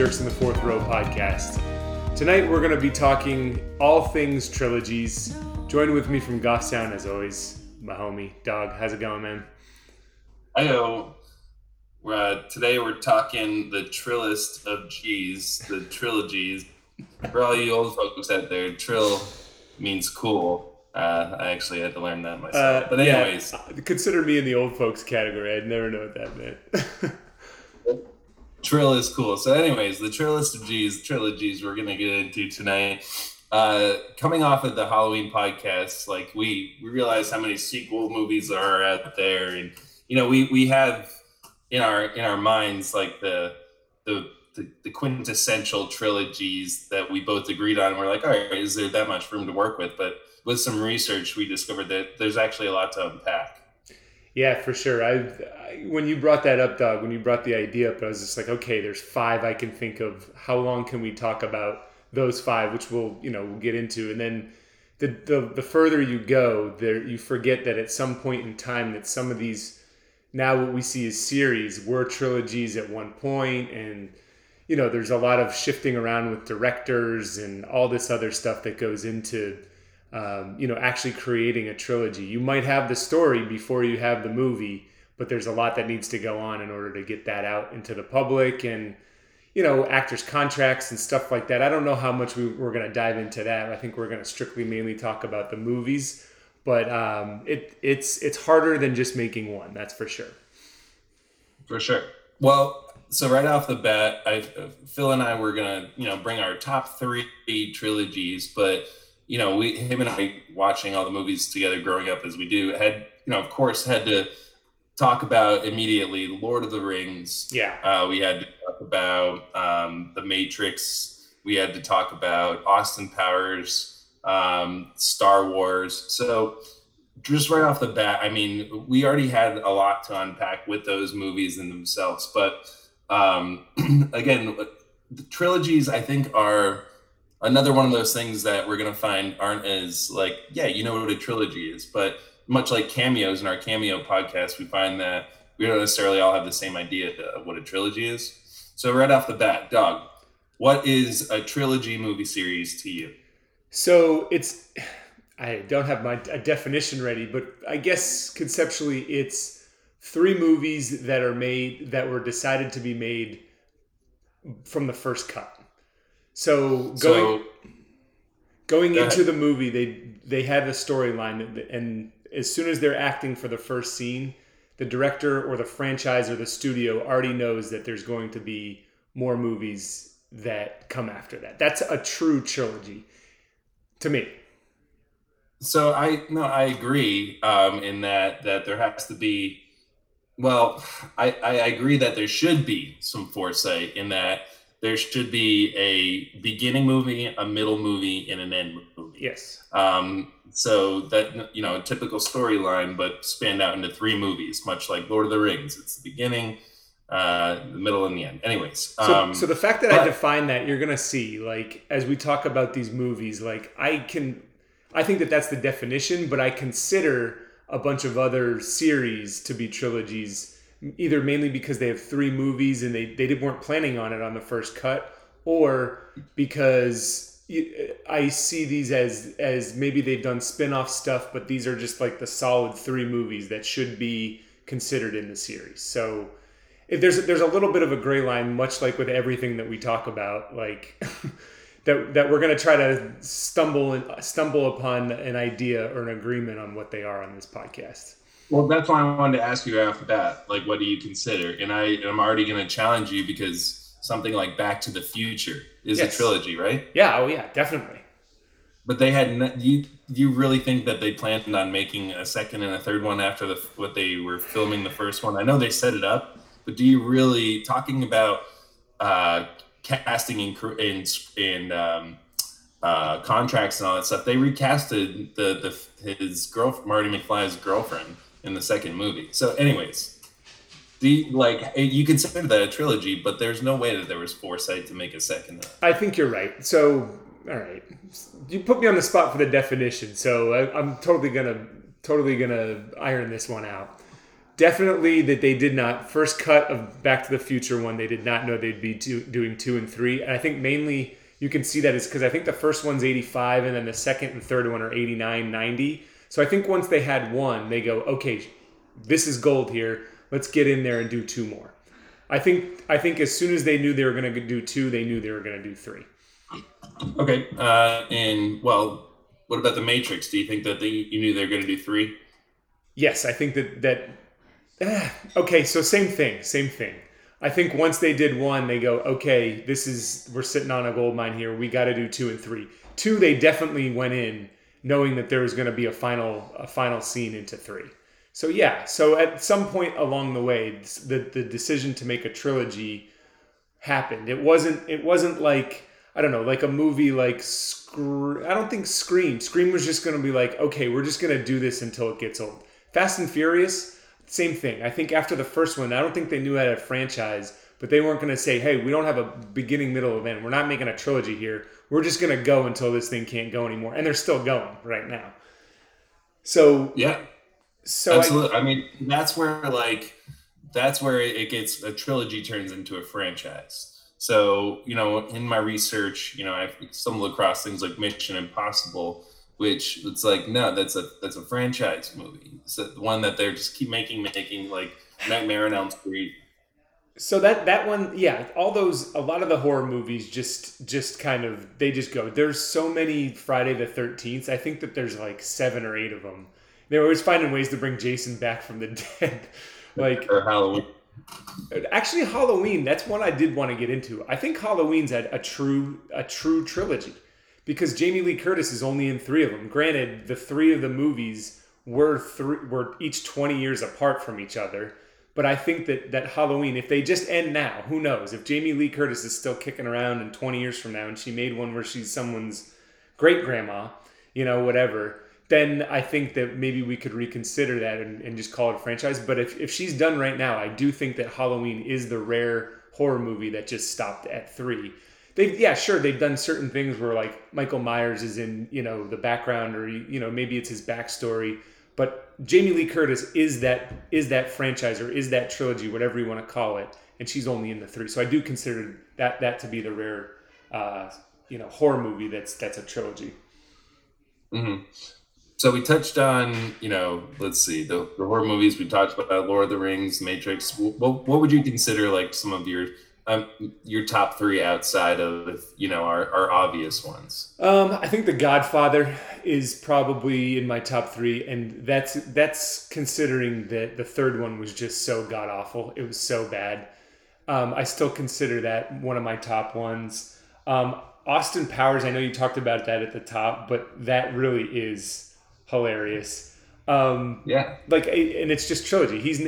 Jerks in the Fourth Row podcast. Tonight we're going to be talking all things trilogies. Joined with me from Goffstown, as always, my homie, Dog. How's it going, man? Heyo. Uh, today we're talking the trillist of G's, the trilogies. For all you old folks out there, trill means cool. Uh, I actually had to learn that myself. Uh, but anyways, yeah, consider me in the old folks category. I'd never know what that meant. Trill is cool. So, anyways, the G's trilogies we're gonna get into tonight. Uh, coming off of the Halloween podcast, like we we realize how many sequel movies are out there, and you know we we have in our in our minds like the the the, the quintessential trilogies that we both agreed on. We're like, all right, is there that much room to work with? But with some research, we discovered that there's actually a lot to unpack. Yeah, for sure. I, I, when you brought that up, Doug, when you brought the idea up, I was just like, okay, there's five I can think of. How long can we talk about those five, which we'll you know we'll get into, and then the the, the further you go, there you forget that at some point in time that some of these now what we see as series were trilogies at one point, and you know there's a lot of shifting around with directors and all this other stuff that goes into um, you know, actually creating a trilogy. You might have the story before you have the movie, but there's a lot that needs to go on in order to get that out into the public and, you know, actors' contracts and stuff like that. I don't know how much we, are going to dive into that. I think we're going to strictly mainly talk about the movies, but um, it it's it's harder than just making one. That's for sure. For sure. Well, so right off the bat, I Phil and I were gonna you know bring our top three trilogies, but you know, we him and I watching all the movies together growing up as we do had you know of course had to talk about immediately Lord of the Rings. Yeah. Uh, we had to talk about um, the Matrix. We had to talk about Austin Powers, um, Star Wars. So just right off the bat, I mean, we already had a lot to unpack with those movies in themselves. But um, again, the trilogies I think are another one of those things that we're going to find aren't as like yeah you know what a trilogy is but much like cameos in our cameo podcast we find that we don't necessarily all have the same idea of what a trilogy is. So right off the bat dog what is a trilogy movie series to you? So it's i don't have my definition ready but i guess conceptually it's three movies that are made that were decided to be made from the first cut so going so, going go into the movie, they they have a storyline, and as soon as they're acting for the first scene, the director or the franchise or the studio already knows that there's going to be more movies that come after that. That's a true trilogy to me. So I no, I agree um, in that that there has to be. Well, I, I agree that there should be some foresight in that there should be a beginning movie, a middle movie, and an end movie. Yes. Um, so that you know, a typical storyline, but spanned out into three movies, much like Lord of the Rings. It's the beginning, uh, the middle, and the end. Anyways, so, um, so the fact that but, I define that, you're gonna see, like, as we talk about these movies, like, I can, I think that that's the definition, but I consider a bunch of other series to be trilogies either mainly because they have three movies and they, they weren't planning on it on the first cut or because uh, I see these as as maybe they've done spin-off stuff but these are just like the solid three movies that should be considered in the series. So if there's there's a little bit of a gray line much like with everything that we talk about like that that we're going to try to stumble and stumble upon an idea or an agreement on what they are on this podcast. Well, that's why I wanted to ask you after that. Like, what do you consider? And I am already going to challenge you because something like Back to the Future is yes. a trilogy, right? Yeah. Oh, yeah. Definitely. But they had no, you. You really think that they planned on making a second and a third one after the what they were filming the first one? I know they set it up, but do you really talking about uh, casting and in in um, uh, contracts and all that stuff? They recasted the the his girl Marty McFly's girlfriend in the second movie. So, anyways, the like you consider that a trilogy, but there's no way that there was foresight to make a second. I think you're right. So, all right, you put me on the spot for the definition. So I, I'm totally gonna totally gonna iron this one out. definitely that they did not first cut of Back to the Future one. They did not know they'd be do, doing two and three, and I think mainly you can see that is because I think the first one's 85 and then the second and third one are 89, 90. So I think once they had one, they go, okay, this is gold here. Let's get in there and do two more. I think I think as soon as they knew they were going to do two, they knew they were going to do three. Okay, uh, and well, what about the Matrix? Do you think that they, you knew they were going to do three? Yes, I think that that. Uh, okay, so same thing, same thing. I think once they did one, they go, okay, this is we're sitting on a gold mine here. We got to do two and three. Two, they definitely went in knowing that there was going to be a final a final scene into three. So yeah, so at some point along the way, the the decision to make a trilogy happened. It wasn't it wasn't like I don't know, like a movie like Scream. I don't think Scream. Scream was just going to be like, okay, we're just going to do this until it gets old. Fast and Furious, same thing. I think after the first one, I don't think they knew how to franchise, but they weren't going to say, hey, we don't have a beginning, middle, end. We're not making a trilogy here. We're just going to go until this thing can't go anymore. And they're still going right now. So, yeah. So, absolutely. I, I mean, that's where, like, that's where it gets a trilogy turns into a franchise. So, you know, in my research, you know, I've stumbled across things like Mission Impossible, which it's like, no, that's a that's a franchise movie. It's the one that they're just keep making, making like Nightmare on Elm Street. So that that one, yeah, all those a lot of the horror movies just just kind of they just go. There's so many Friday the Thirteenth. I think that there's like seven or eight of them. They're always finding ways to bring Jason back from the dead, like or Halloween. Actually, Halloween. That's one I did want to get into. I think Halloween's a, a true a true trilogy because Jamie Lee Curtis is only in three of them. Granted, the three of the movies were three were each twenty years apart from each other. But I think that that Halloween, if they just end now, who knows? If Jamie Lee Curtis is still kicking around in 20 years from now and she made one where she's someone's great grandma, you know, whatever, then I think that maybe we could reconsider that and, and just call it a franchise. But if, if she's done right now, I do think that Halloween is the rare horror movie that just stopped at three. They've yeah, sure, they've done certain things where like Michael Myers is in, you know, the background or you know, maybe it's his backstory. But Jamie Lee Curtis is that is that franchise or is that trilogy, whatever you want to call it, and she's only in the three. So I do consider that that to be the rare uh, you know, horror movie that's that's a trilogy. Mm-hmm. So we touched on, you know, let's see, the, the horror movies. We talked about Lord of the Rings, Matrix. What, what would you consider like some of your um, your top three outside of you know our, our obvious ones? Um, I think The Godfather is probably in my top three, and that's that's considering that the third one was just so god awful. It was so bad. Um, I still consider that one of my top ones. Um, Austin Powers, I know you talked about that at the top, but that really is hilarious. Um, yeah, like, and it's just trilogy. He's,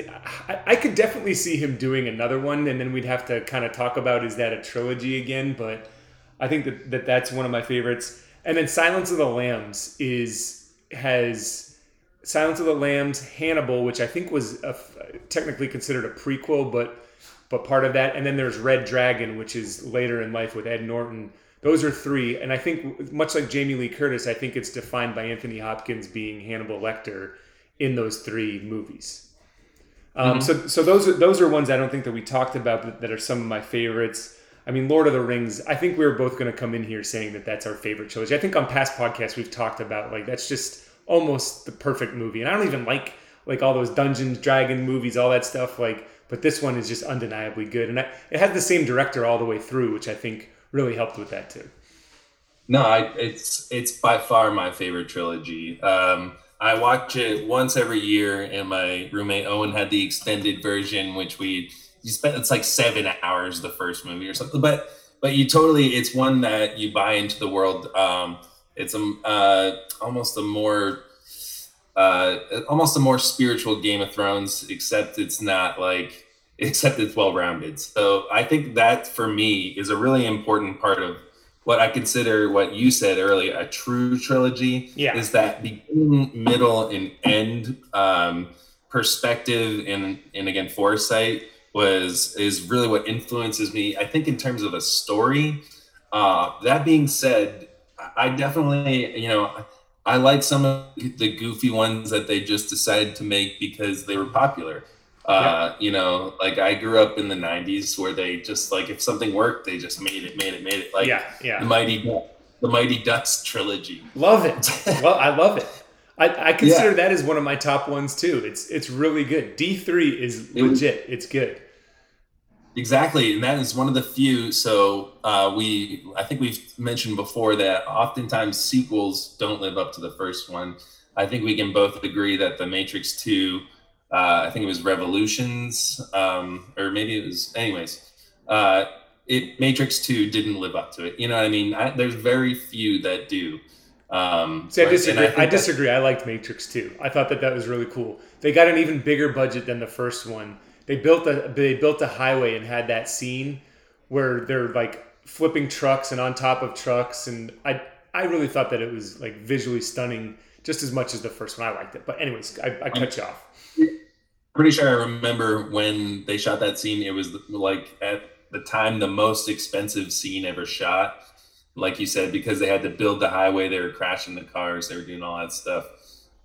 I, I could definitely see him doing another one, and then we'd have to kind of talk about is that a trilogy again? But I think that, that that's one of my favorites. And then Silence of the Lambs is has Silence of the Lambs, Hannibal, which I think was a, technically considered a prequel, but but part of that. And then there's Red Dragon, which is later in life with Ed Norton those are three, and I think much like Jamie Lee Curtis, I think it's defined by Anthony Hopkins being Hannibal Lecter in those three movies. Um, mm-hmm. So, so those are those are ones I don't think that we talked about that, that are some of my favorites. I mean, Lord of the Rings. I think we were both going to come in here saying that that's our favorite trilogy. I think on past podcasts we've talked about like that's just almost the perfect movie, and I don't even like like all those Dungeons Dragon movies, all that stuff. Like, but this one is just undeniably good, and I, it has the same director all the way through, which I think really helped with that too. No, I, it's it's by far my favorite trilogy. Um, I watch it once every year, and my roommate Owen had the extended version, which we you spent it's like seven hours the first movie or something. But but you totally it's one that you buy into the world. Um, it's a uh, almost a more uh, almost a more spiritual Game of Thrones, except it's not like except it's well rounded. So I think that for me is a really important part of what I consider what you said earlier a true trilogy. Yeah. Is that beginning, middle, and end um, perspective and and again foresight was is really what influences me. I think in terms of a story. Uh, that being said, I definitely you know. I like some of the goofy ones that they just decided to make because they were popular Uh, You know, like I grew up in the '90s where they just like if something worked, they just made it, made it, made it. Like yeah, yeah. the Mighty the Mighty Ducks trilogy. Love it. well, I love it. I, I consider yeah. that as one of my top ones too. It's it's really good. D three is legit. it's good. Exactly, and that is one of the few. So uh, we, I think we've mentioned before that oftentimes sequels don't live up to the first one. I think we can both agree that the Matrix Two, uh, I think it was Revolutions, um, or maybe it was, anyways. Uh, it Matrix Two didn't live up to it. You know what I mean? I, there's very few that do. Um, See, I disagree. I, I disagree. I liked Matrix 2. I thought that that was really cool. They got an even bigger budget than the first one. They built a they built a highway and had that scene where they're like flipping trucks and on top of trucks, and I I really thought that it was like visually stunning just as much as the first one. I liked it, but anyways, I, I cut you off. Pretty sure I remember when they shot that scene. It was like at the time the most expensive scene ever shot like you said, because they had to build the highway, they were crashing the cars, they were doing all that stuff.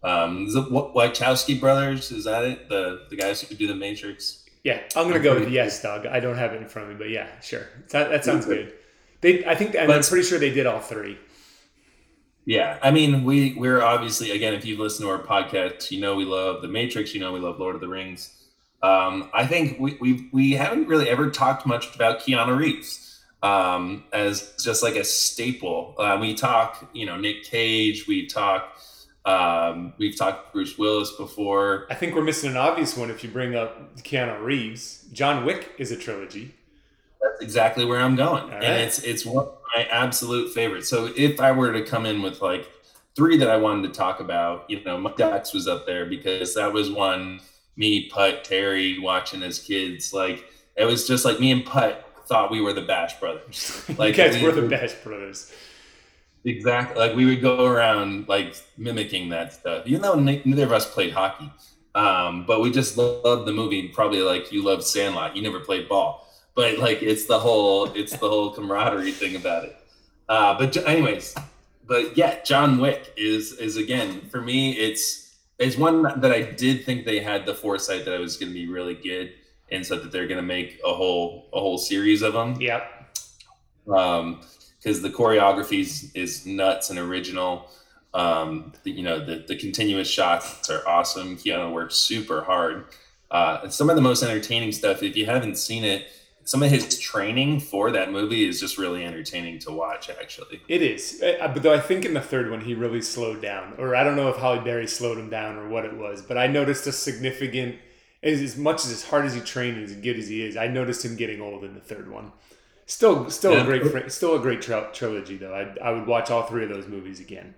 Um, is it Wachowski brothers? Is that it? The the guys who do the Matrix? Yeah, I'm gonna go with yes, Doug. I don't have it in front of me, but yeah, sure. That, that sounds good. They, I think, I'm pretty sure they did all three. Yeah, I mean, we we're obviously again, if you've listened to our podcast, you know we love the Matrix. You know we love Lord of the Rings. Um, I think we we we haven't really ever talked much about Keanu Reeves um, as just like a staple. Uh, we talk, you know, Nick Cage. We talk. Um, we've talked Bruce Willis before. I think we're missing an obvious one if you bring up Keanu Reeves. John Wick is a trilogy. That's exactly where I'm going, and it's it's one of my absolute favorites. So if I were to come in with like three that I wanted to talk about, you know, Mighty Ducks was up there because that was one me, Putt, Terry watching as kids. Like it was just like me and Putt thought we were the Bash Brothers. Like you guys were the Bash Brothers. Exactly. Like we would go around like mimicking that stuff. Even though neither of us played hockey, um, but we just loved the movie. Probably like you loved Sandlot. You never played ball, but like it's the whole it's the whole camaraderie thing about it. Uh, but anyways, but yeah, John Wick is is again for me. It's it's one that I did think they had the foresight that I was going to be really good and said that they're going to make a whole a whole series of them. Yep. Um, because the choreography is, is nuts and original. Um, the, you know the the continuous shots are awesome. Keanu works super hard. Uh, and some of the most entertaining stuff. If you haven't seen it, some of his training for that movie is just really entertaining to watch. Actually, it is. But though I think in the third one he really slowed down, or I don't know if Halle Berry slowed him down or what it was, but I noticed a significant as, as much as as hard as he trained as good as he is, I noticed him getting old in the third one. Still, still yeah. a great, still a great tri- trilogy though. I, I would watch all three of those movies again.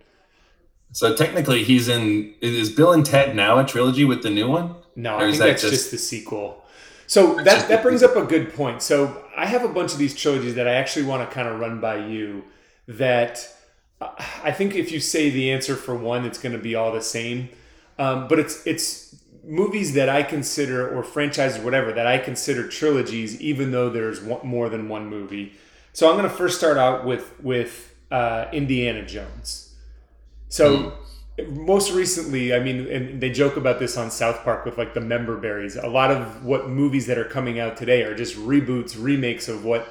So technically, he's in. Is Bill and Ted now a trilogy with the new one? No, I think that that's just... just the sequel. So that that brings up a good point. So I have a bunch of these trilogies that I actually want to kind of run by you. That uh, I think if you say the answer for one, it's going to be all the same. Um, but it's it's movies that I consider, or franchises, whatever, that I consider trilogies, even though there's one, more than one movie. So I'm going to first start out with with uh, Indiana Jones. So mm. Most recently, I mean, and they joke about this on South Park with like the member berries. A lot of what movies that are coming out today are just reboots, remakes of what.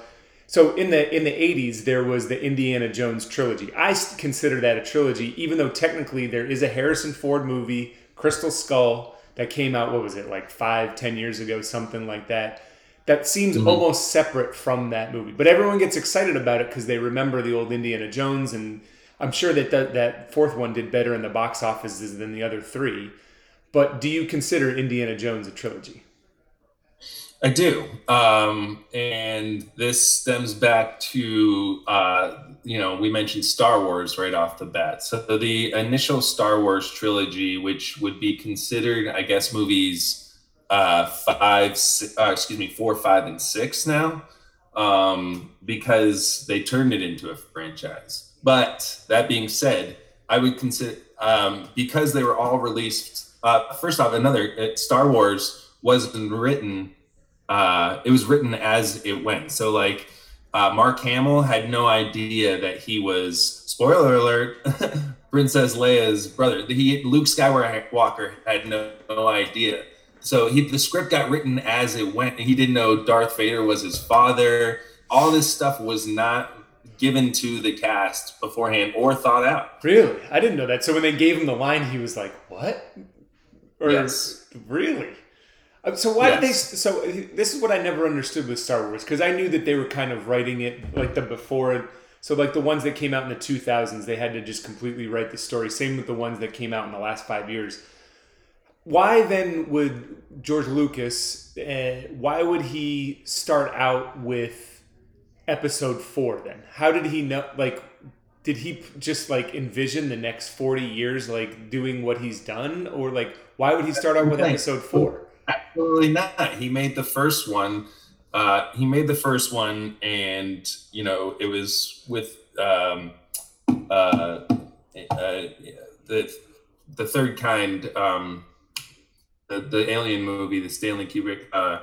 So in the in the 80s, there was the Indiana Jones trilogy. I consider that a trilogy, even though technically there is a Harrison Ford movie, Crystal Skull that came out what was it like five ten years ago something like that that seems mm-hmm. almost separate from that movie but everyone gets excited about it because they remember the old indiana jones and i'm sure that, that fourth one did better in the box offices than the other three but do you consider indiana jones a trilogy I do. Um, and this stems back to, uh, you know, we mentioned Star Wars right off the bat. So the initial Star Wars trilogy, which would be considered, I guess, movies uh, five, uh, excuse me, four, five, and six now, um, because they turned it into a franchise. But that being said, I would consider, um, because they were all released, uh, first off, another, uh, Star Wars wasn't written uh, it was written as it went. So like uh, Mark Hamill had no idea that he was spoiler alert Princess Leia's brother. He Luke Skywalker had no, no idea so he the script got written as it went. He didn't know Darth Vader was his father. All this stuff was not given to the cast beforehand or thought out. Really, I didn't know that. So when they gave him the line, he was like, "What?" Or Yes. really? Uh, So why did they? So this is what I never understood with Star Wars because I knew that they were kind of writing it like the before. So like the ones that came out in the two thousands, they had to just completely write the story. Same with the ones that came out in the last five years. Why then would George Lucas? Uh, why would he start out with episode four? Then how did he know? Like, did he just like envision the next forty years like doing what he's done, or like why would he start out with episode four? Absolutely not. He made the first one. Uh, he made the first one, and you know it was with um, uh, uh, the the third kind, um, the the alien movie, the Stanley Kubrick, uh,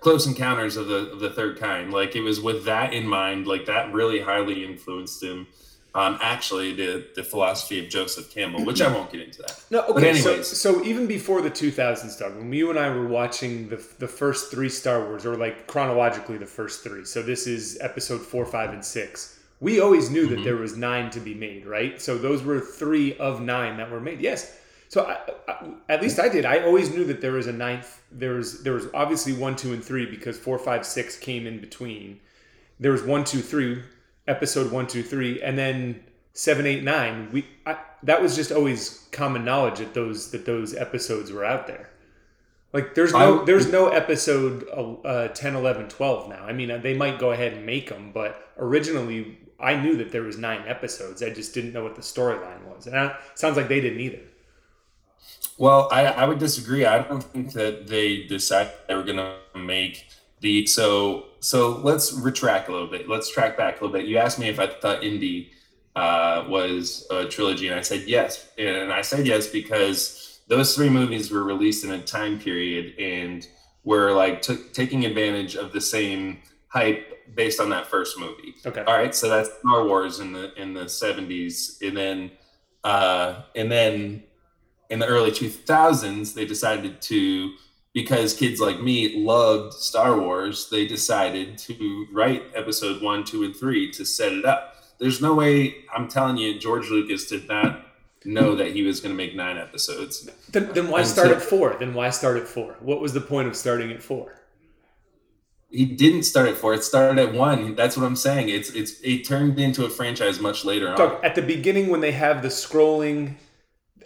Close Encounters of the of the Third Kind. Like it was with that in mind. Like that really highly influenced him. Um, actually, the the philosophy of Joseph Campbell, which I won't get into that. No, okay. So, anyways. so even before the 2000s, Doug, when you and I were watching the the first three Star Wars, or like chronologically the first three, so this is Episode four, five, and six. We always knew that Mhm. there was nine to be made, right? So those were three of nine that were made. Yes. So I, I, at least I did. I always knew that there was a ninth. There was there was obviously one, two, and three because four, five, six came in between. There was one, two, three, episode one, two, three, and then seven, eight, nine. We I, that was just always common knowledge that those that those episodes were out there. Like there's no there's no episode uh, 10, 11, 12 now. I mean they might go ahead and make them, but originally I knew that there was nine episodes. I just didn't know what the storyline was, and I, sounds like they didn't either. Well, I, I would disagree. I don't think that they decided they were going to make the so so. Let's retract a little bit. Let's track back a little bit. You asked me if I thought Indy uh, was a trilogy, and I said yes. And I said yes because those three movies were released in a time period and were like took taking advantage of the same hype based on that first movie. Okay. All right, so that's Star Wars in the in the seventies, and then uh, and then in the early two thousands, they decided to because kids like me loved Star Wars, they decided to write Episode one, two, and three to set it up. There's no way I'm telling you, George Lucas did not know that he was going to make nine episodes. Then, then why start so- at four? Then why start at four? What was the point of starting at four? He didn't start at four; it started at one. That's what I'm saying. It's it's it turned into a franchise much later on. At the beginning when they have the scrolling,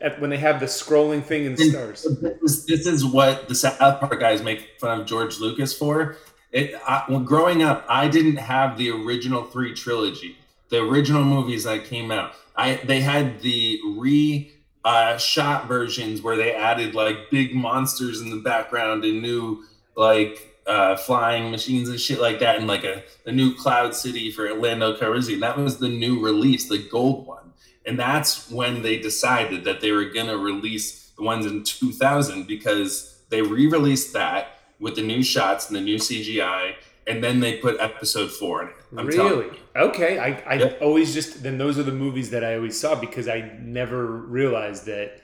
at, when they have the scrolling thing in stars. This is, this is what the South Park guys make fun of George Lucas for. It, I, when growing up, I didn't have the original three trilogy, the original movies that came out. I they had the re uh, shot versions where they added like big monsters in the background and new like uh, flying machines and shit like that, and like a, a new Cloud City for Orlando Calrissian. That was the new release, the gold one. And that's when they decided that they were going to release the ones in 2000 because they re released that with the new shots and the new CGI. And then they put episode four in it. I'm telling really? you. Okay. I, I always just then those are the movies that I always saw because I never realized that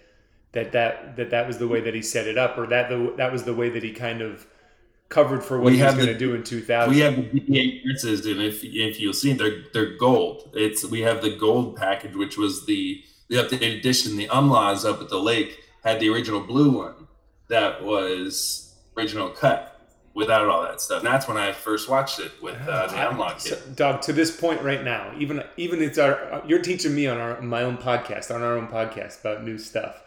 that that that that was the way that he set it up or that the that was the way that he kind of covered for what We he was have going to do in 2000. We have the DA princes, and if if you'll see, they're they're gold. It's we have the gold package, which was the the updated edition. The Umlaws up at the lake had the original blue one, that was original cut without all that stuff. And that's when I first watched it with uh, the I- Umlaw so. Doug, to this point right now, even even it's our you're teaching me on our my own podcast on our own podcast about new stuff.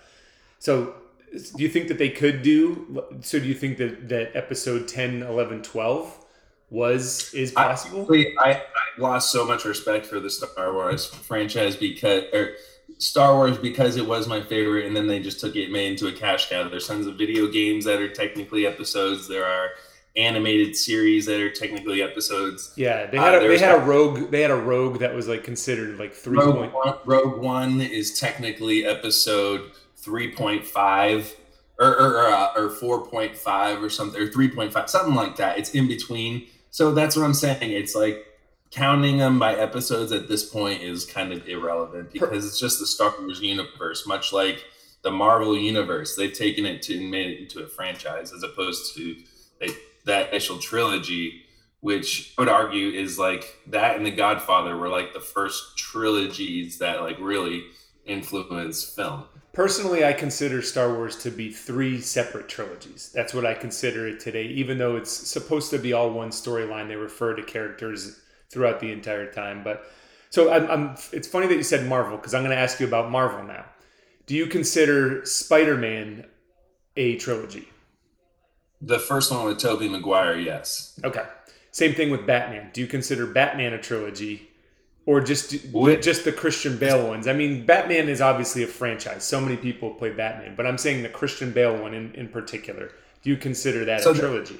So, do you think that they could do? So, do you think that that episode 10, 11, 12 was is possible? Honestly, I, I lost so much respect for the Star Wars franchise because or Star Wars because it was my favorite, and then they just took it made into a cash cow. There's tons of video games that are technically episodes. There are animated series that are technically episodes. yeah, they uh, had a, they had a rogue they had a rogue that was like considered like three Rogue point. One, Rogue One is technically episode three point five. Or, or, or, uh, or 4.5 or something or 3.5 something like that it's in between so that's what i'm saying it's like counting them by episodes at this point is kind of irrelevant because it's just the Star Wars universe, much like the Marvel universe. They've taken it to and made it into a franchise as opposed to they, that initial trilogy, which I would argue is like that and The Godfather were like the first trilogies that like really influence film. Personally, I consider Star Wars to be three separate trilogies. That's what I consider it today, even though it's supposed to be all one storyline. They refer to characters throughout the entire time. But so I'm, I'm it's funny that you said Marvel because I'm going to ask you about Marvel now. Do you consider Spider Man a trilogy? The first one with Tobey Maguire, yes. Okay. Same thing with Batman. Do you consider Batman a trilogy? Or just with, just the Christian Bale ones. I mean, Batman is obviously a franchise. So many people play Batman, but I'm saying the Christian Bale one in, in particular. Do you consider that so a trilogy?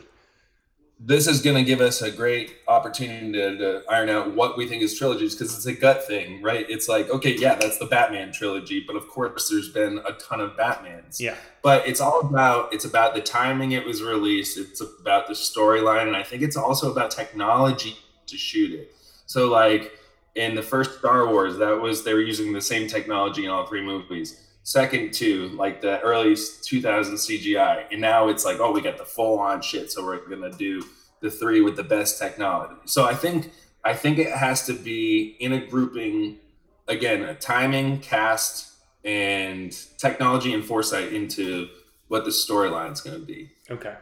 This is going to give us a great opportunity to, to iron out what we think is trilogies because it's a gut thing, right? It's like, okay, yeah, that's the Batman trilogy, but of course, there's been a ton of Batmans. Yeah. But it's all about it's about the timing it was released. It's about the storyline, and I think it's also about technology to shoot it. So like in the first Star Wars, that was they were using the same technology in all three movies. Second two, like the early 2000 CGI, and now it's like, oh, we got the full on shit, so we're gonna do the three with the best technology. So I think I think it has to be in a grouping again, a timing, cast, and technology and foresight into what the storyline is going to be. Okay.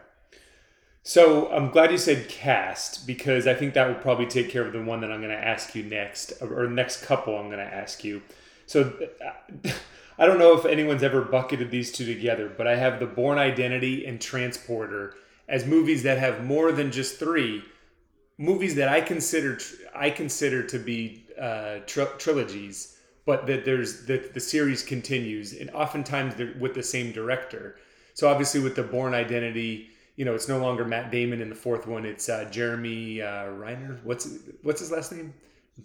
So I'm glad you said cast because I think that would probably take care of the one that I'm going to ask you next, or next couple I'm going to ask you. So I don't know if anyone's ever bucketed these two together, but I have the Bourne Identity and Transporter as movies that have more than just three movies that I consider I consider to be uh, tr- trilogies, but that there's that the series continues, and oftentimes they're with the same director. So obviously with the Bourne Identity you know, it's no longer Matt Damon in the fourth one. It's uh, Jeremy uh, Reiner. What's what's his last name?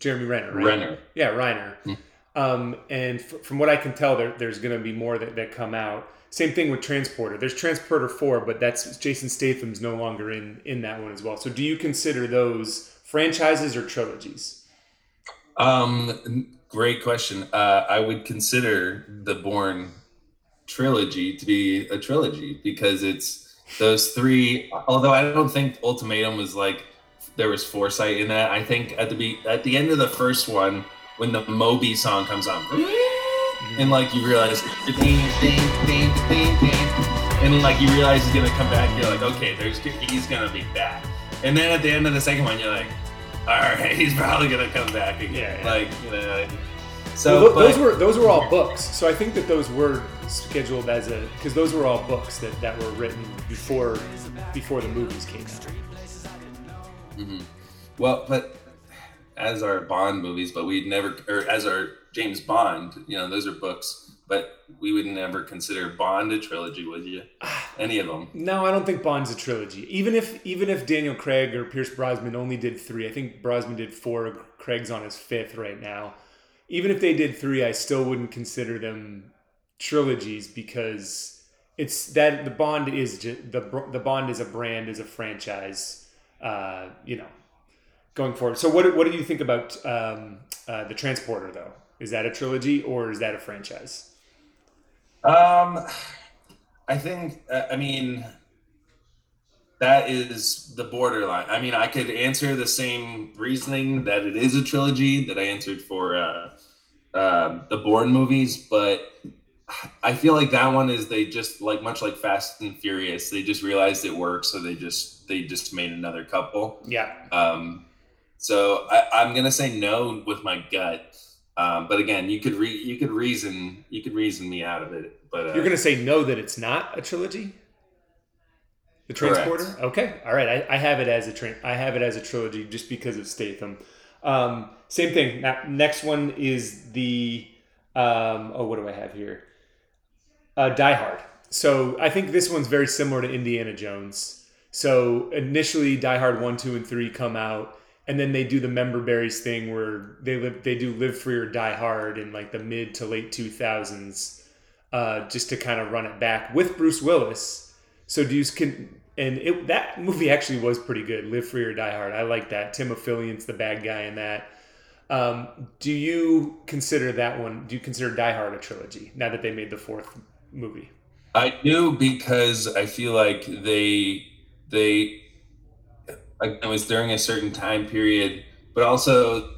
Jeremy Renner. Right? Renner. Yeah, Reiner. Mm. Um, and f- from what I can tell, there, there's going to be more that, that come out. Same thing with Transporter. There's Transporter four, but that's Jason Statham's no longer in in that one as well. So, do you consider those franchises or trilogies? Um, great question. Uh, I would consider the Bourne trilogy to be a trilogy because it's those three. Although I don't think Ultimatum was like there was foresight in that. I think at the be at the end of the first one, when the Moby song comes on, and like you realize, and like you realize he's gonna come back. You're like, okay, there's he's gonna be back. And then at the end of the second one, you're like, all right, he's probably gonna come back again. Yeah, yeah. Like you know. So well, those but, were those were all books. So I think that those were scheduled as a because those were all books that, that were written before before the movies came out. Mm-hmm. Well, but as our Bond movies, but we'd never or as our James Bond, you know, those are books. But we would never consider Bond a trilogy, would you? Any of them? No, I don't think Bond's a trilogy. Even if even if Daniel Craig or Pierce Brosnan only did three, I think Brosnan did four. Craig's on his fifth right now even if they did three, I still wouldn't consider them trilogies because it's that the Bond is just, the the Bond is a brand, is a franchise. Uh, you know, going forward. So what what do you think about um, uh, the Transporter though? Is that a trilogy or is that a franchise? Um, I think uh, I mean that is the borderline. I mean, I could answer the same reasoning that it is a trilogy that I answered for uh, uh, the Bourne movies, but I feel like that one is they just like much like Fast and Furious. They just realized it works, so they just they just made another couple. Yeah. Um, so I, am gonna say no with my gut. Um, but again, you could re- you could reason you could reason me out of it. But uh, you're gonna say no that it's not a trilogy. The transporter. Correct. Okay. All right. I, I have it as a train. I have it as a trilogy just because of Statham. Um, same thing. Now, next one is the um, oh, what do I have here? Uh, Die Hard. So I think this one's very similar to Indiana Jones. So initially, Die Hard one, two, and three come out, and then they do the member berries thing where they live, they do Live Free or Die Hard in like the mid to late two thousands, uh, just to kind of run it back with Bruce Willis. So do you can and it, that movie actually was pretty good. Live Free or Die Hard. I like that. Tim Olyphant's the bad guy in that. Um, do you consider that one? Do you consider Die Hard a trilogy now that they made the fourth movie? I do because I feel like they they it was during a certain time period, but also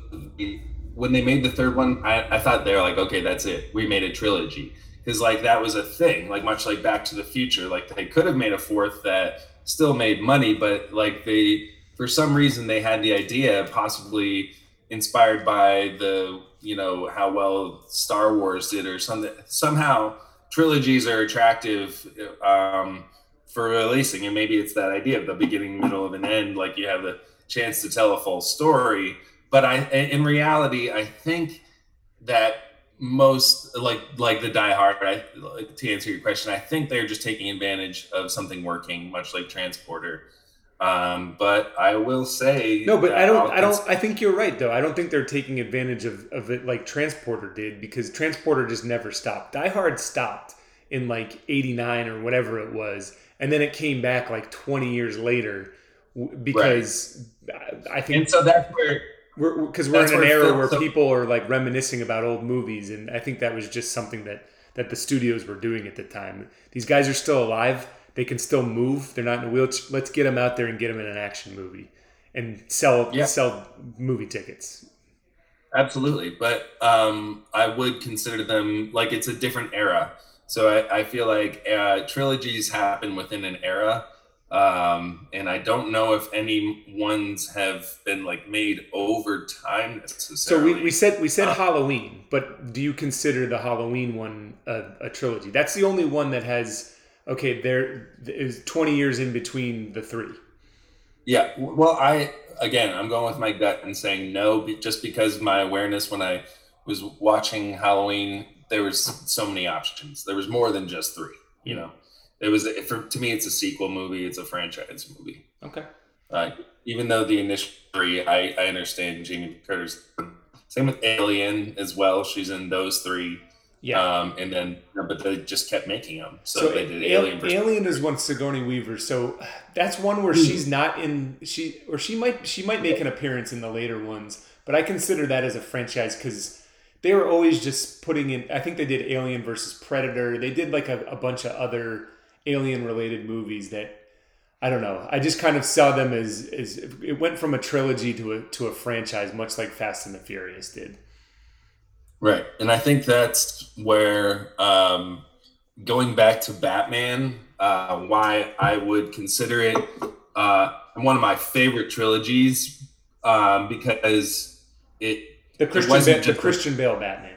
when they made the third one, I, I thought they were like, okay, that's it. We made a trilogy because like that was a thing, like much like Back to the Future. Like they could have made a fourth that still made money, but like they for some reason they had the idea, possibly inspired by the you know how well Star Wars did or something. Somehow trilogies are attractive um, for releasing, and maybe it's that idea of the beginning, middle, of an end. Like you have the chance to tell a full story. But I, in reality, I think that most like like the Die Hard. I, like, to answer your question, I think they're just taking advantage of something working, much like Transporter. Um, but I will say no. But I don't. I don't. I think you're right, though. I don't think they're taking advantage of, of it like Transporter did because Transporter just never stopped. Die Hard stopped in like '89 or whatever it was, and then it came back like 20 years later because right. I think. And so that's where because we're, we're, in an era where so, people are like reminiscing about old movies, and I think that was just something that that the studios were doing at the time. These guys are still alive; they can still move. They're not in a wheelchair. Let's get them out there and get them in an action movie and sell yeah. sell movie tickets. Absolutely, but um, I would consider them like it's a different era. So I, I feel like uh, trilogies happen within an era um, and I don't know if any ones have been like made over time necessarily. So we, we said we said uh, Halloween, but do you consider the Halloween one a, a, trilogy? That's the only one that has okay. There is twenty years in between the three. Yeah, well, I again, I'm going with my gut and saying no, just because my awareness when I was watching Halloween, there was so many options. There was more than just three. You know it was for to me it's a sequel movie. It's a franchise movie. Okay. Uh, even though the initial three I, I understand jamie curtis. Same with alien as well. She's in those three. Yeah. Um, and then but they just kept making them so, so they did alien alien is one sigourney weaver. So that's one where she's not in she or she might she might make an appearance in the later ones but i consider that as a franchise because they were always just putting in i think they did alien versus predator. They did like a, a bunch of other alien related movies that I don't know. I just kind of saw them as as it went from a trilogy to a to a franchise, much like Fast and the Furious did. Right, and I think that's where um, going back to Batman, uh, why I would consider it uh, one of my favorite trilogies um, because it the Christian ba- the Christian Bale Batman.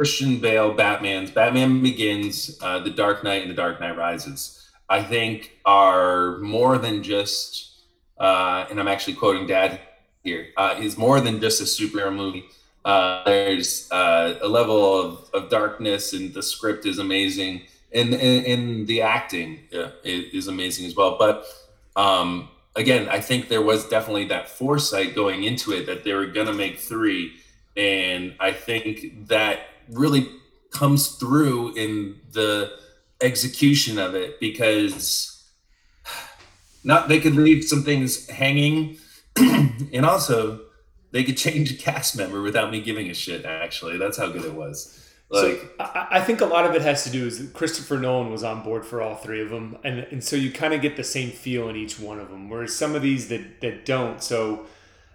Christian Bale Batman's Batman Begins, uh, The Dark Knight, and The Dark Knight Rises, I think are more than just, uh, and I'm actually quoting Dad here, uh, is more than just a superhero movie. Uh, there's uh, a level of, of darkness, and the script is amazing, and, and, and the acting yeah, is amazing as well. But um, again, I think there was definitely that foresight going into it that they were going to make three. And I think that really comes through in the execution of it because not they could leave some things hanging. And also they could change a cast member without me giving a shit actually. That's how good it was. Like so I, think a lot of it has to do is christopher nolan was on board for all three of them and, and so you kind of get the same feel in each one of them whereas some of these that, that don't. So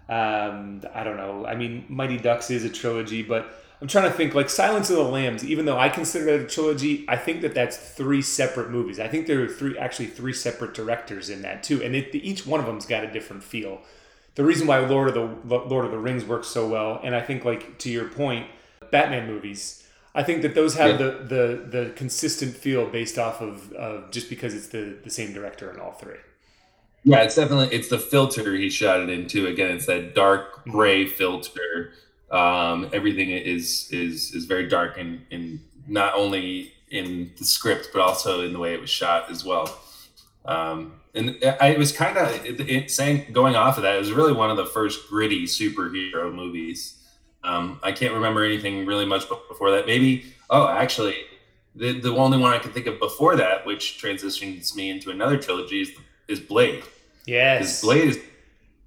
um, i don't know i mean mighty ducks is a trilogy but I'm trying to think like Silence of the Lambs. Even though I consider it a trilogy, I think that that's three separate movies. I think there are three actually three separate directors in that too, and it, each one of them's got a different feel. The reason why Lord of the Lord of the Rings works so well, and I think like to your point, Batman movies. I think that those have yeah. the, the the consistent feel based off of uh, just because it's the the same director in all three. Yeah, it's definitely it's the filter he shot it into. Again, it's that dark gray mm-hmm. filter um, everything is is is very dark and in not only in the script but also in the way it was shot as well. Um, and I was kind of it saying going off of that. It was really one of the first gritty superhero movies. Um, I can't remember anything really much before that. Maybe oh, actually, the the only one I can think of before that, which transitions me into another trilogy, is, is Blade. Yes, Blade is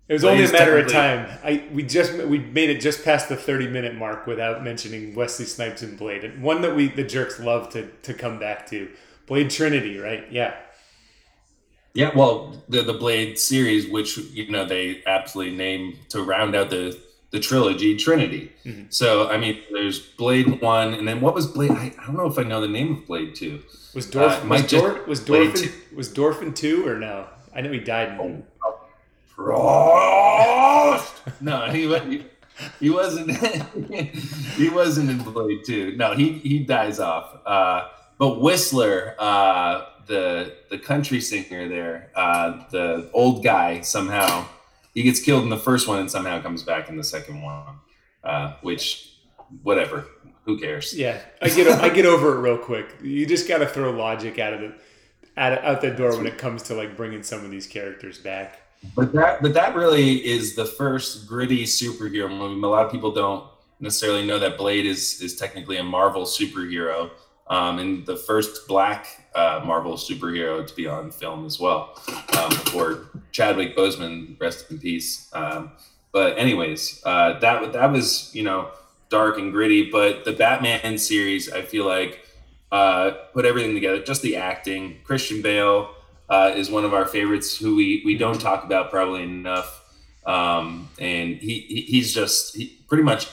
It was only a matter of time. I we just we made it just past the thirty minute mark without mentioning Wesley Snipes and Blade, and one that we the jerks love to to come back to. Blade Trinity, right? Yeah. Yeah, well, the the Blade series, which you know they absolutely named to round out the the trilogy Trinity. Mm-hmm. So I mean, there's Blade One, and then what was Blade? I, I don't know if I know the name of Blade Two. Was Dorf uh, was, Dor- was Dorfin was Dorfin two or no? I know he died. In, oh, Frost. no, he wasn't. He wasn't. he wasn't in Blade Two. No, he he dies off. Uh, but Whistler, uh, the the country singer there, uh, the old guy, somehow he gets killed in the first one and somehow comes back in the second one. Uh, which, whatever. Who cares? Yeah, I get I get over it real quick. You just got to throw logic out of the out, out the door when it comes to like bringing some of these characters back. But that, but that really is the first gritty superhero movie. A lot of people don't necessarily know that Blade is is technically a Marvel superhero, um, and the first black uh, Marvel superhero to be on film as well. Um, before Chadwick Boseman, rest in peace. Um, but anyways, uh, that that was you know dark and gritty. But the Batman series, I feel like, uh, put everything together. Just the acting, Christian Bale uh, is one of our favorites who we, we don't talk about probably enough. Um, and he, he, he's just he, pretty much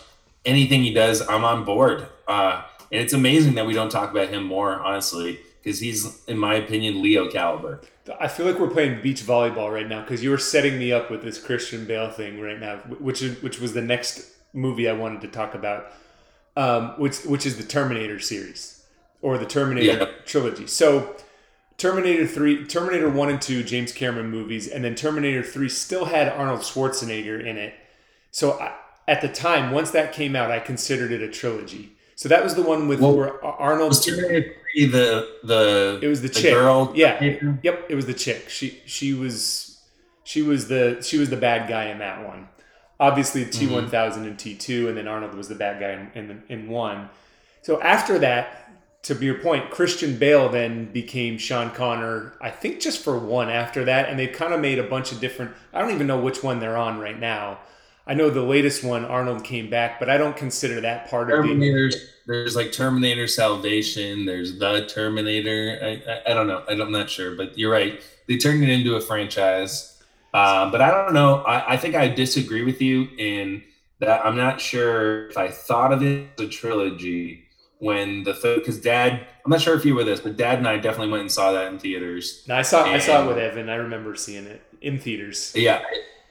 anything he does, I'm on board. Uh, and it's amazing that we don't talk about him more, honestly, because he's, in my opinion, Leo caliber. I feel like we're playing beach volleyball right now because you were setting me up with this Christian Bale thing right now, which is which was the next movie I wanted to talk about, um, which which is the Terminator series or the Terminator yeah. trilogy. So Terminator 3, Terminator 1 and 2, James Cameron movies, and then Terminator 3 still had Arnold Schwarzenegger in it. So I, at the time, once that came out, I considered it a trilogy. So that was the one with well, where Arnold. Was Terminator 3 the the It was the, the chick. Girl yeah. Yep, it was the chick. She she was she was the she was the bad guy in that one. Obviously T one thousand and T two, and then Arnold was the bad guy in in, in one. So after that, to be your point, Christian Bale then became John Connor, I think just for one after that. And they've kind of made a bunch of different, I don't even know which one they're on right now. I know the latest one, Arnold came back, but I don't consider that part of the. There's like Terminator Salvation, there's The Terminator. I, I, I, don't know. I'm not sure, but you're right. They turned it into a franchise. Uh, but I don't know. I, I think I disagree with you in that I'm not sure if I thought of it as a trilogy when the because dad i'm not sure if you were this but dad and i definitely went and saw that in theaters. No i saw and, i saw it with evan. I remember seeing it in theaters. Yeah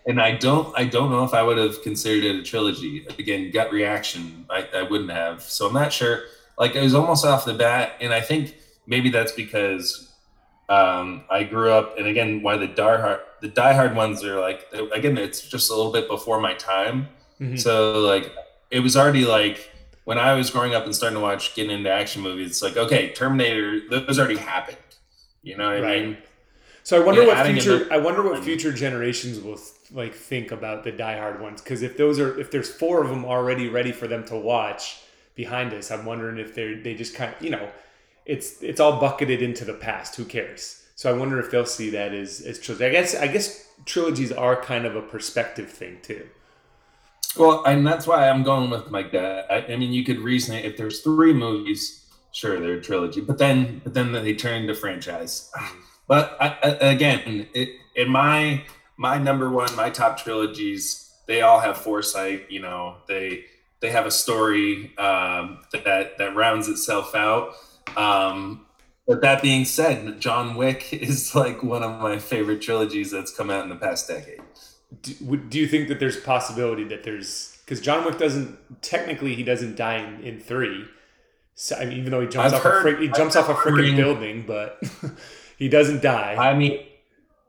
and i don't i don't know if i would have considered it a trilogy. Again gut reaction i, I wouldn't have. So i'm not sure. Like it was almost off the bat and i think maybe that's because um, I grew up, and again, why the Die Hard the Die Hard ones are like again, it's just a little bit before my time. Mm-hmm. So like, it was already like when I was growing up and starting to watch getting into action movies, it's like, okay, Terminator, those already happened. You know what right. I mean? So I wonder yeah, what future I wonder what future generations will like think about the Die Hard ones because if those are if there's four of them already ready for them to watch behind us, I'm wondering if they they just kind of you know it's it's all bucketed into the past. Who cares? So I wonder if they'll see that as as trilogy. I guess I guess trilogies are kind of a perspective thing too. Well, and that's why I'm going with like that. I, I mean, you could reason it if there's three movies, sure, they're a trilogy, but then but then they turn into franchise. But I, I, again, it, in my my number one, my top trilogies, they all have foresight. You know, they they have a story um, that that rounds itself out. Um, but that being said, John Wick is like one of my favorite trilogies that's come out in the past decade do, do you think that there's a possibility that there's because John Wick doesn't technically he doesn't die in, in three, so, I mean, even though he jumps I've off heard, a he jumps I've off a freaking building, but he doesn't die. I mean,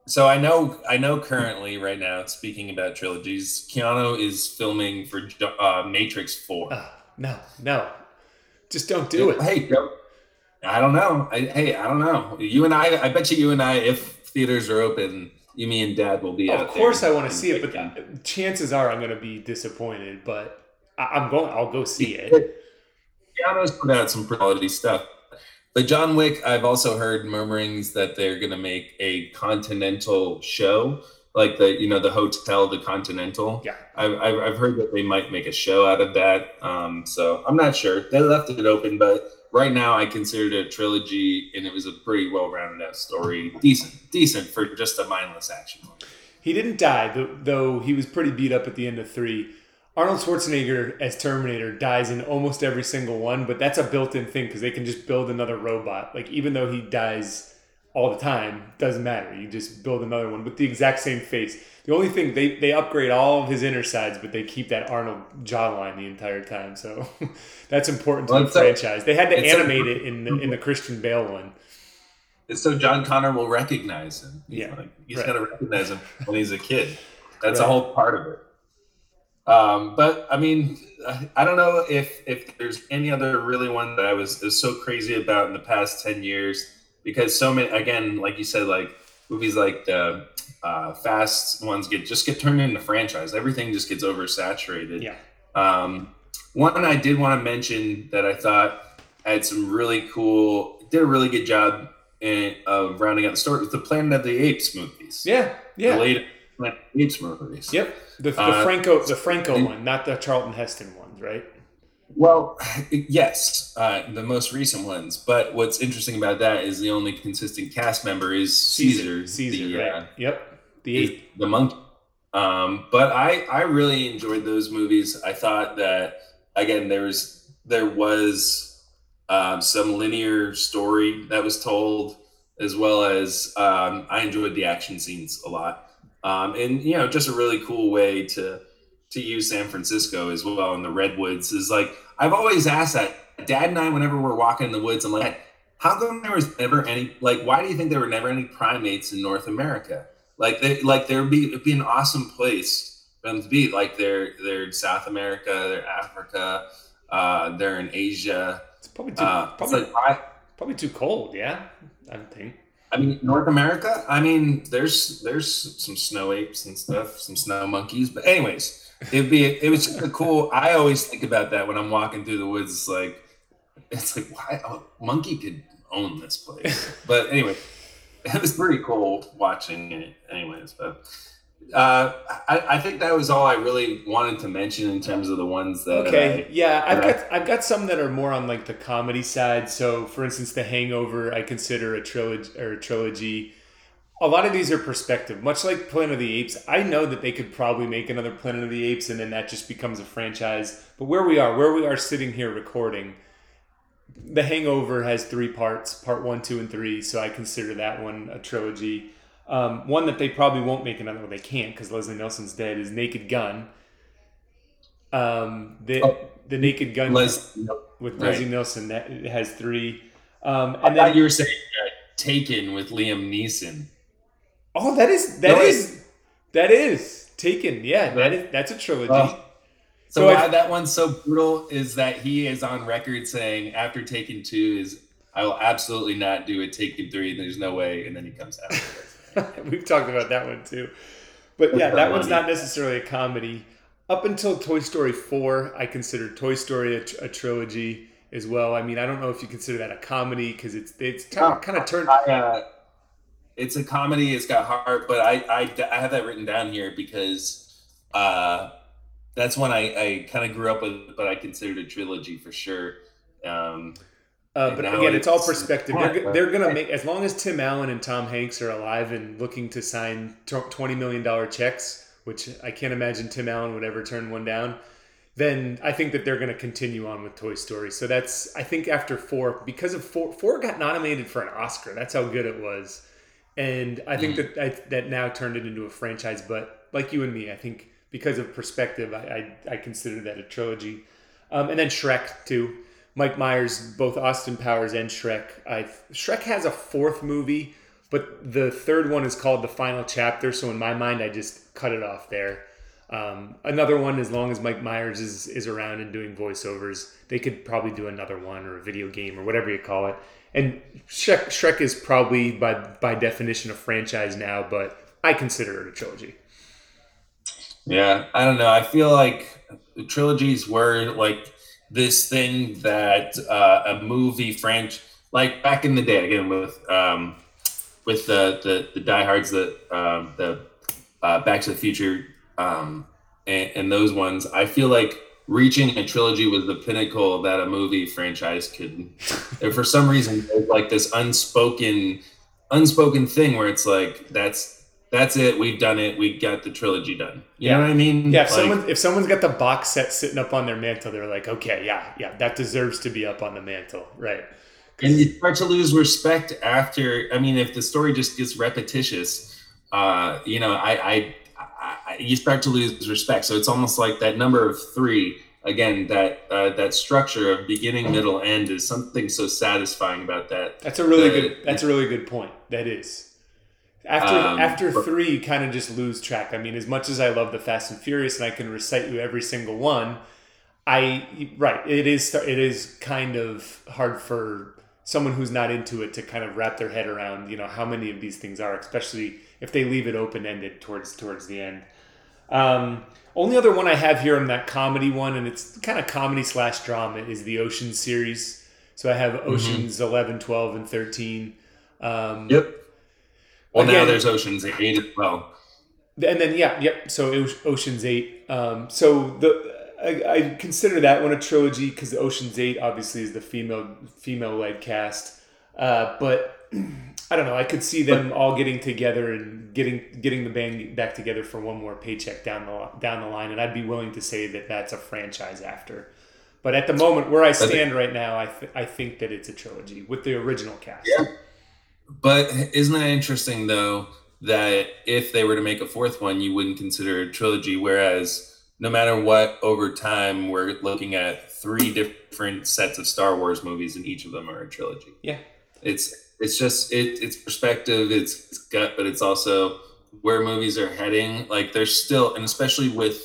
so I know I know currently right now speaking about trilogies, Keanu is filming for uh, Matrix Four. Uh, no, no, just don't do it. Hey, I don't know. I, hey, I don't know. You and I, I bet you, you and I, if theaters are open you, me, and Dad will be. Of course, I want to see it, but chances are I'm going to be disappointed. But I, am going. I'll go see it. Keanu's put out some quality stuff. But John Wick, I've also heard murmurings that they're going to make a continental show, like the you know the hotel, the Continental. Yeah, I've I've, I've heard that they might make a show out of that. Um, so I'm not sure. They left it open, but right now I considered it a trilogy, and it was a pretty well rounded out story. Decent, decent for just a mindless action movie. He didn't die, though he was pretty beat up at the end of three. Arnold Schwarzenegger as Terminator dies in almost every single one, but that's a built-in thing because they can just build another robot. Like even though he dies all the time, doesn't matter. You just build another one with the exact same face. The only thing they they upgrade all of his inner sides, but they keep that Arnold jawline the entire time. So that's important to well, the franchise. they had to animate it in the in the Christian Bale one. It's so John Connor will recognize him. He's yeah, like, he's right. gonna recognize him when he's a kid. That's right. a whole part of it. Um, but I mean, I don't know if if there's any other really one that I was, was so crazy about in the past ten years because so many again, like you said, like movies like the uh, fast ones get just get turned into franchise. Everything just gets oversaturated. Yeah. Um, one I did want to mention that I thought had some really cool, did a really good job in, of rounding out the story with the Planet of the Apes movies. Yeah, yeah. The late Planet of the Apes movies. Yep. The, the uh, Franco the Franco one, not the Charlton Heston ones, right? Well, yes, uh, the most recent ones. But what's interesting about that is the only consistent cast member is Caesar. Caesar, the, right? Uh, yep. The the monkey. Um, but I I really enjoyed those movies. I thought that again there was there was um, some linear story that was told, as well as um, I enjoyed the action scenes a lot um, and you know just a really cool way to to use San Francisco as well in the redwoods is like I've always asked that dad and I whenever we're walking in the woods I'm like how come there was never any like why do you think there were never any primates in North America like they like there would be it'd be an awesome place for them to be like they're they're in South America they're Africa uh, they're in Asia it's probably too uh, probably, like, I, probably too cold yeah I think I mean, North America. I mean, there's there's some snow apes and stuff, some snow monkeys. But anyways, it'd be it was just a cool. I always think about that when I'm walking through the woods. It's like it's like why a monkey could own this place. But anyway, it was pretty cool watching it. Anyways, but uh, I, I, think that was all I really wanted to mention in terms of the ones that. Okay, I, yeah, I've got I, have got some that are more on like the comedy side. So, for instance, The Hangover, I consider a trilogy or a trilogy. A lot of these are perspective, much like Planet of the Apes. I know that they could probably make another Planet of the Apes, and then that just becomes a franchise. But where we are, where we are sitting here recording, The Hangover has three parts: part one, two, and three. So I consider that one a trilogy. Um, one that they probably won't make another one. They can't because Leslie Nielsen's dead. Is Naked Gun. Um, the oh, the Naked Gun Les, with right. Leslie Nielsen that has three. Um, and I then you were saying uh, Taken with Liam Neeson. Oh, that is that no, is that is Taken. Yeah, that is that's a trilogy. Oh. So, so why I, that one's so brutal is that he is on record saying after Taken two is I will absolutely not do a Taken three. There's no way, and then he comes out. We've talked about that one too. But yeah, that one's not necessarily a comedy. Up until Toy Story 4, I considered Toy Story a, a trilogy as well. I mean, I don't know if you consider that a comedy because it's it's kind of, kind of turned. I, uh, it's a comedy. It's got heart, but I, I, I have that written down here because uh, that's one I, I kind of grew up with, but I considered a trilogy for sure. Um, uh, but again, it's, it's, all perspective. They're, they're going to make as long as Tim Allen and Tom Hanks are alive and looking to sign twenty million dollar checks, which I can't imagine Tim Allen would ever turn one down. Then I think that they're going to continue on with Toy Story. So that's I think after four because of four four got nominated for an Oscar. That's how good it was, and I think mm. that I, that now turned it into a franchise. But like you and me, I think because of perspective, I I, I consider that a trilogy. Um, and then Shrek too Mike Myers, both Austin Powers and Shrek. I Shrek has a fourth movie, but the third one is called The Final Chapter. So in my mind, I just cut it off there. Um, another one, as long as Mike Myers is, is around and doing voiceovers, they could probably do another one or a video game or whatever you call it. And Shrek, Shrek is probably by by definition a franchise now, but I consider it a trilogy. Yeah, I don't know. I feel like trilogies were like this thing that uh, a movie French like back in the day again with um, with the the, the diehards that um, the uh, Back to the Future, um, and, and those ones, I feel like reaching a trilogy was the pinnacle that a movie franchise could. and for some reason, there's like this unspoken, unspoken thing where it's like that's that's it. We've done it. We got the trilogy done. You Yeah. know what I mean? Yeah, if Like, someone if someone's got the box set sitting up on their mantle, they're like, okay, yeah, yeah, that deserves to be up on the mantle, right? and you start to lose respect after. I mean, if the story just gets repetitious, uh, you know, I, I, I, you start to lose respect. So it's almost like that number of three. Again, that uh, that structure of beginning, middle, end is something so satisfying about that. That's a really Uh, good. That's a really good point. That is. After Um, after three, you kind of just lose track. I mean, as much as I love the Fast and Furious, and I can recite you every single one, I right. It is it is kind of hard for someone who's not into it to kind of wrap their head around. You know how many of these things are, especially if they leave it open ended towards towards the end. Um, only other one I have here on that comedy one, and it's kind of comedy slash drama, is the Ocean series. So I have Oceans 11, 12, and 13. Um, Yep. Well, now there's Ocean's Eight as well. And then, yeah, yep. So Ocean's 8. Um, so the I, I consider that one a trilogy because Ocean's 8 obviously is the female female led cast. Uh, but I don't know. I could see them all getting together and getting getting the band back together for one more paycheck down the down the line, and I'd be willing to say that that's a franchise after. But at the moment where I stand right now, I, th- I think that it's a trilogy with the original cast. Yeah. But isn't that interesting though that if they were to make a fourth one, you wouldn't consider it a trilogy, whereas no matter what, over time we're looking at three different sets of Star Wars movies, and each of them are a trilogy. Yeah. It's it's just it, it's perspective, it's, it's gut, but it's also where movies are heading. Like there's still, and especially with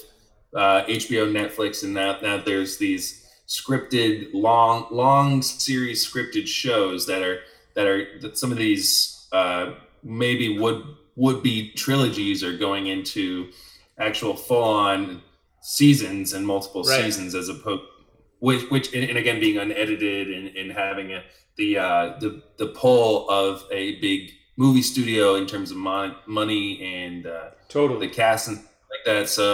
uh, HBO, Netflix, and that now there's these scripted long long series scripted shows that are that are that some of these uh, maybe would would be trilogies are going into actual full on seasons and multiple Right. seasons as opposed which which and, and again being unedited and, and having a the uh the the pull of a big movie studio in terms of mon- money and uh Totally. the cast and like that so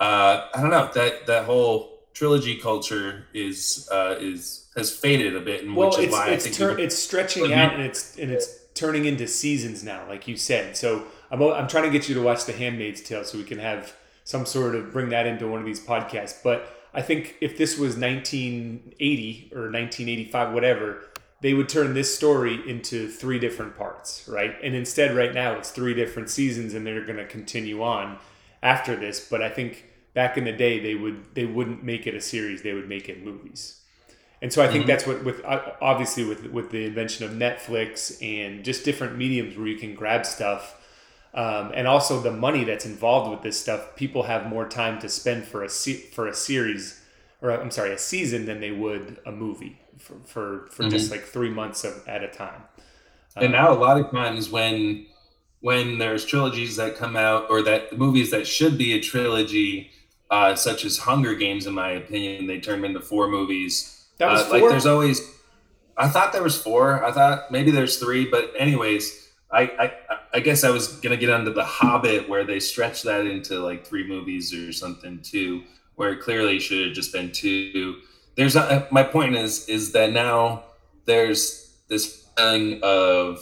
uh i don't know that that whole trilogy culture is uh is has faded a bit and well, which is it's why it's i think tur- it's stretching out and it's and it's turning into seasons now, like you said. So I'm I'm trying to get you to watch The Handmaid's Tale so we can have some sort of bring that into one of these podcasts. But I think if this was 1980 or 1985, whatever, they would turn this story into three different parts, right? And instead, right now, it's three different seasons, and they're going to continue on after this. But I think back in the day, they would they wouldn't make it a series; they would make it movies. And so I think Mhm. that's what with uh, obviously with with the invention of Netflix and just different mediums where you can grab stuff, um, and also the money that's involved with this stuff, people have more time to spend for a se- for a series, or I'm sorry, a season than they would a movie for for, for just like three months of, at a time. and now a lot of times when when there's trilogies that come out or that movies that should be a trilogy uh, such as hunger games in my opinion they turn them into four movies That was Uh, four. like there's always i thought there was four i thought maybe there's three but anyways I, I i guess i was gonna get onto the hobbit where they stretched that into like three movies or something too where it clearly should have just been two. There's a, my point is is that now there's this feeling of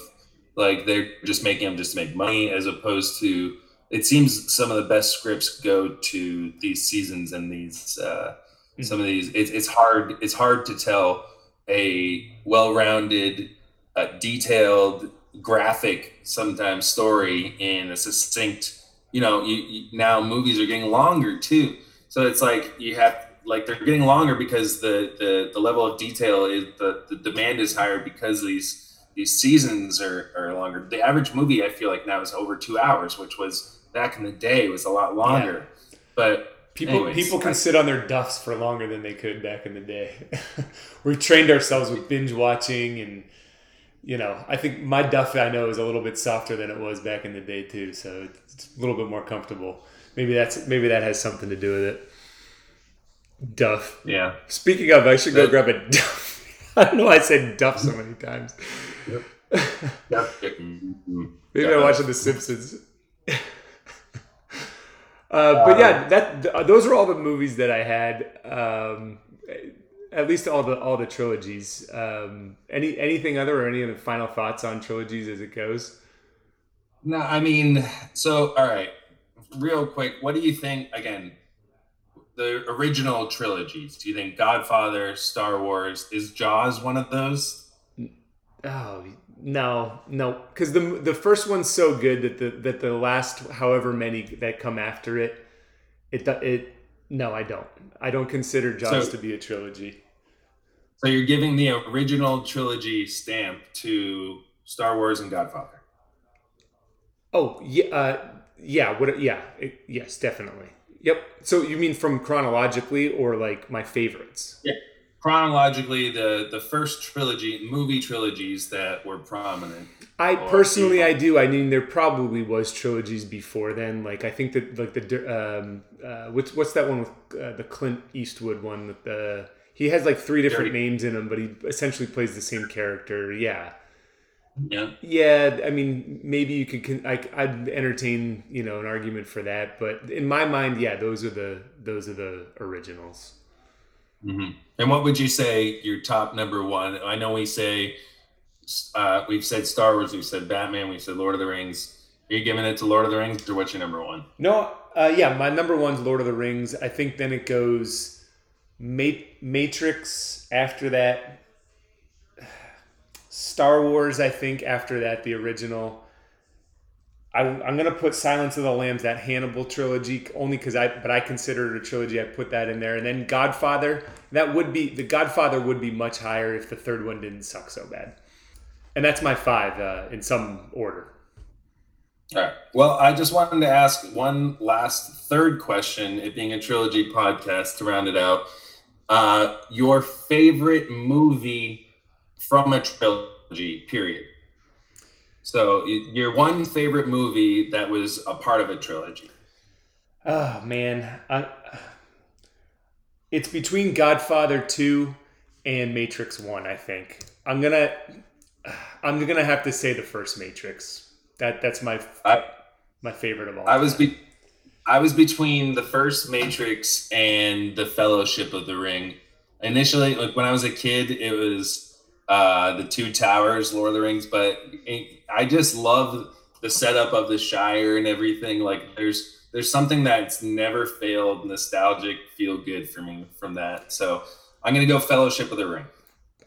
like they're just making them just to make money as opposed to it seems some of the best scripts go to these seasons and these uh, some of these it's, it's hard it's hard to tell a well-rounded uh, detailed graphic sometimes story in a succinct you know you, you now movies are getting longer too. So it's like you have like they're getting longer because the the, the level of detail is the, the demand is higher because these these seasons are, are longer. The average movie i feel like now is over two hours which was back in the day was a lot longer. But People Anyways, people can I- sit on their duffs for longer than they could back in the day. We've trained ourselves with binge watching and you know, I think my duff I know is a little bit softer than it was back in the day too, so it's a little bit more comfortable. Maybe that's maybe that has something to do with it. Duff. yeah Speaking of, I should go That- grab a duff. I don't know why I said duff so many times. Mm-hmm. Maybe I'm watching The Simpsons. Uh, but yeah, that th- those are all the movies that I had. Um, at least all the all the trilogies. Um, any anything other or any other final thoughts on trilogies as it goes? No, I mean, so all right, real quick, what do you think? Again, the original trilogies. Do you think Godfather, Star Wars, is Jaws one of those? Oh no, no, because the the first one's so good that the that the last however many that come after it, it it no, I don't. I don't consider Jaws so, to be a trilogy. So you're giving the original trilogy stamp to Star Wars and Godfather. Oh yeah, uh, yeah. What? Yeah, it, yes, definitely. Yep. So you mean from chronologically or like my favorites? Yeah, chronologically, the the first trilogy, movie trilogies that were prominent. I personally, I do. I mean, there probably was trilogies before then. Like I think that like the um, uh, what's what's that one with uh, the Clint Eastwood one with the he has like three different Dirty. names in him, but he essentially plays the same character. Yeah. Yeah. Yeah. I mean, maybe you could. I, I'd entertain you know an argument for that, but in my mind, yeah, those are the those are the originals. Mm-hmm. And what would you say your top number one? I know we say uh, we've said Star Wars, we've said Batman, we've said Lord of the Rings. Are you giving it to Lord of the Rings, or what's your number one? No, uh, yeah, my number one's Lord of the Rings. I think then it goes Matrix after that, Star Wars, I think, after that, the original. I, am gonna put Silence of the Lambs, that Hannibal trilogy, only because I, but I consider it a trilogy. I put that in there, and then Godfather. That would be the Godfather would be much higher if the third one didn't suck so bad. And that's my five uh, in some order. All right. Well, I just wanted to ask one last third question. It being a trilogy podcast to round it out, uh, your favorite movie from a trilogy, period. So your one favorite movie that was a part of a trilogy. Oh man, I, it's between Godfather two and Matrix one. I think I'm gonna I'm gonna have to say the first Matrix. That that's my I, my favorite of all. I was be, I was between the first Matrix and the Fellowship of the Ring. Initially, like when I was a kid, it was uh, the Two Towers, Lord of the Rings, but I just love the setup of the Shire and everything. Like there's there's something that's never failed, nostalgic, feel good for me from that. So I'm gonna go Fellowship of the Ring.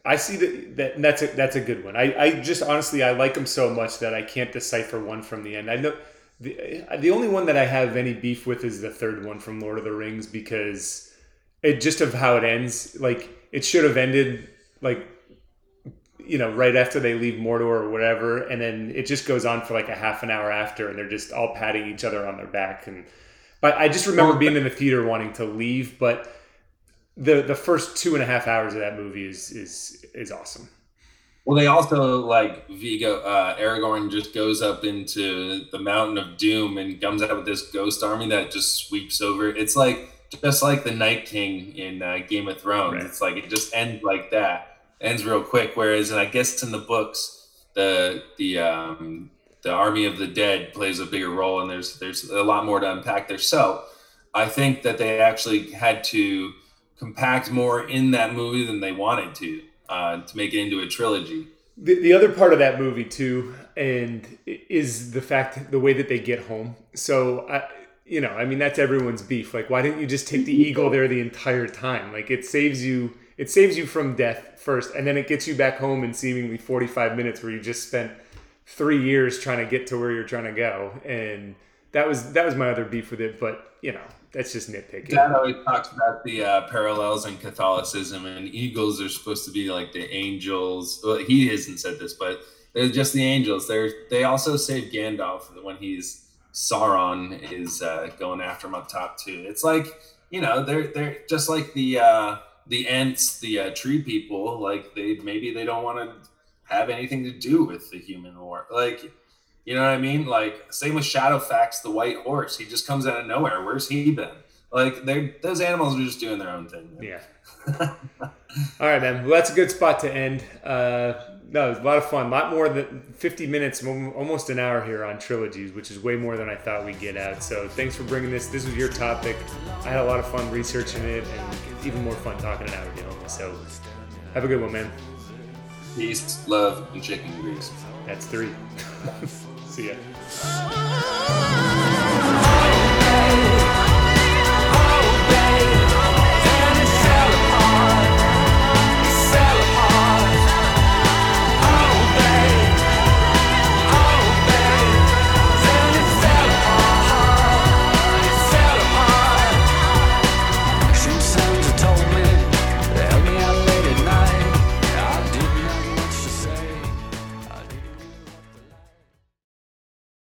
I see that, that that's a that's a good one. I, I just honestly I like them so much that I can't decipher one from the end. I know the the only one that I have any beef with is the third one from Lord of the Rings because it just of how it ends. Like it should have ended like you know, right after they leave Mordor or whatever, and then it just goes on for like a half an hour after, and they're just all patting each other on their back. And but I just remember being in the theater wanting to leave, but the the first two and a half hours of that movie is is is awesome. Well, they also like Viggo uh, Aragorn just goes up into the Mountain of Doom and comes out with this ghost army that just sweeps over. It's like just like the Night King in uh, Game of Thrones. Right. It's like it just ends like that ends real quick. Whereas, and I guess in the books, the the um, the Army of the Dead plays a bigger role, and there's there's a lot more to unpack there. So, I think that they actually had to compact more in that movie than they wanted to uh, to make it into a trilogy. The, the other part of that movie too, and is the fact the way that they get home. So I, you know, I mean that's everyone's beef. Like, why didn't you just take the eagle there the entire time? Like, it saves you it saves you from death first, and then it gets you back home in seemingly 45 minutes where you just spent three years trying to get to where you're trying to go. And that was that was my other beef with it, but you know that's just nitpicking. Dad always talks about the uh, parallels in Catholicism, and eagles are supposed to be like the angels. Well, he hasn't said this, but they're just the angels. They're they also save Gandalf when he's Sauron is uh, going after him up top too. It's like you know they're they're just like the uh, the Ents, the uh, tree people, like they maybe they don't want to have anything to do with the human war. Like, you know what I mean? Like same with Shadowfax, the white horse. He just comes out of nowhere. Where's he been? Like they those animals are just doing their own thing. Man. Yeah. All right, man. Well, that's a good spot to end. Uh, no, it was a lot of fun. A lot more than 50 minutes, almost an hour here on trilogies, which is way more than I thought we'd get out. So thanks for bringing this. This was your topic. I had a lot of fun researching it and even more fun talking it out with you. So have a good one, man. Peace, love, and chicken grease. That's three. See ya.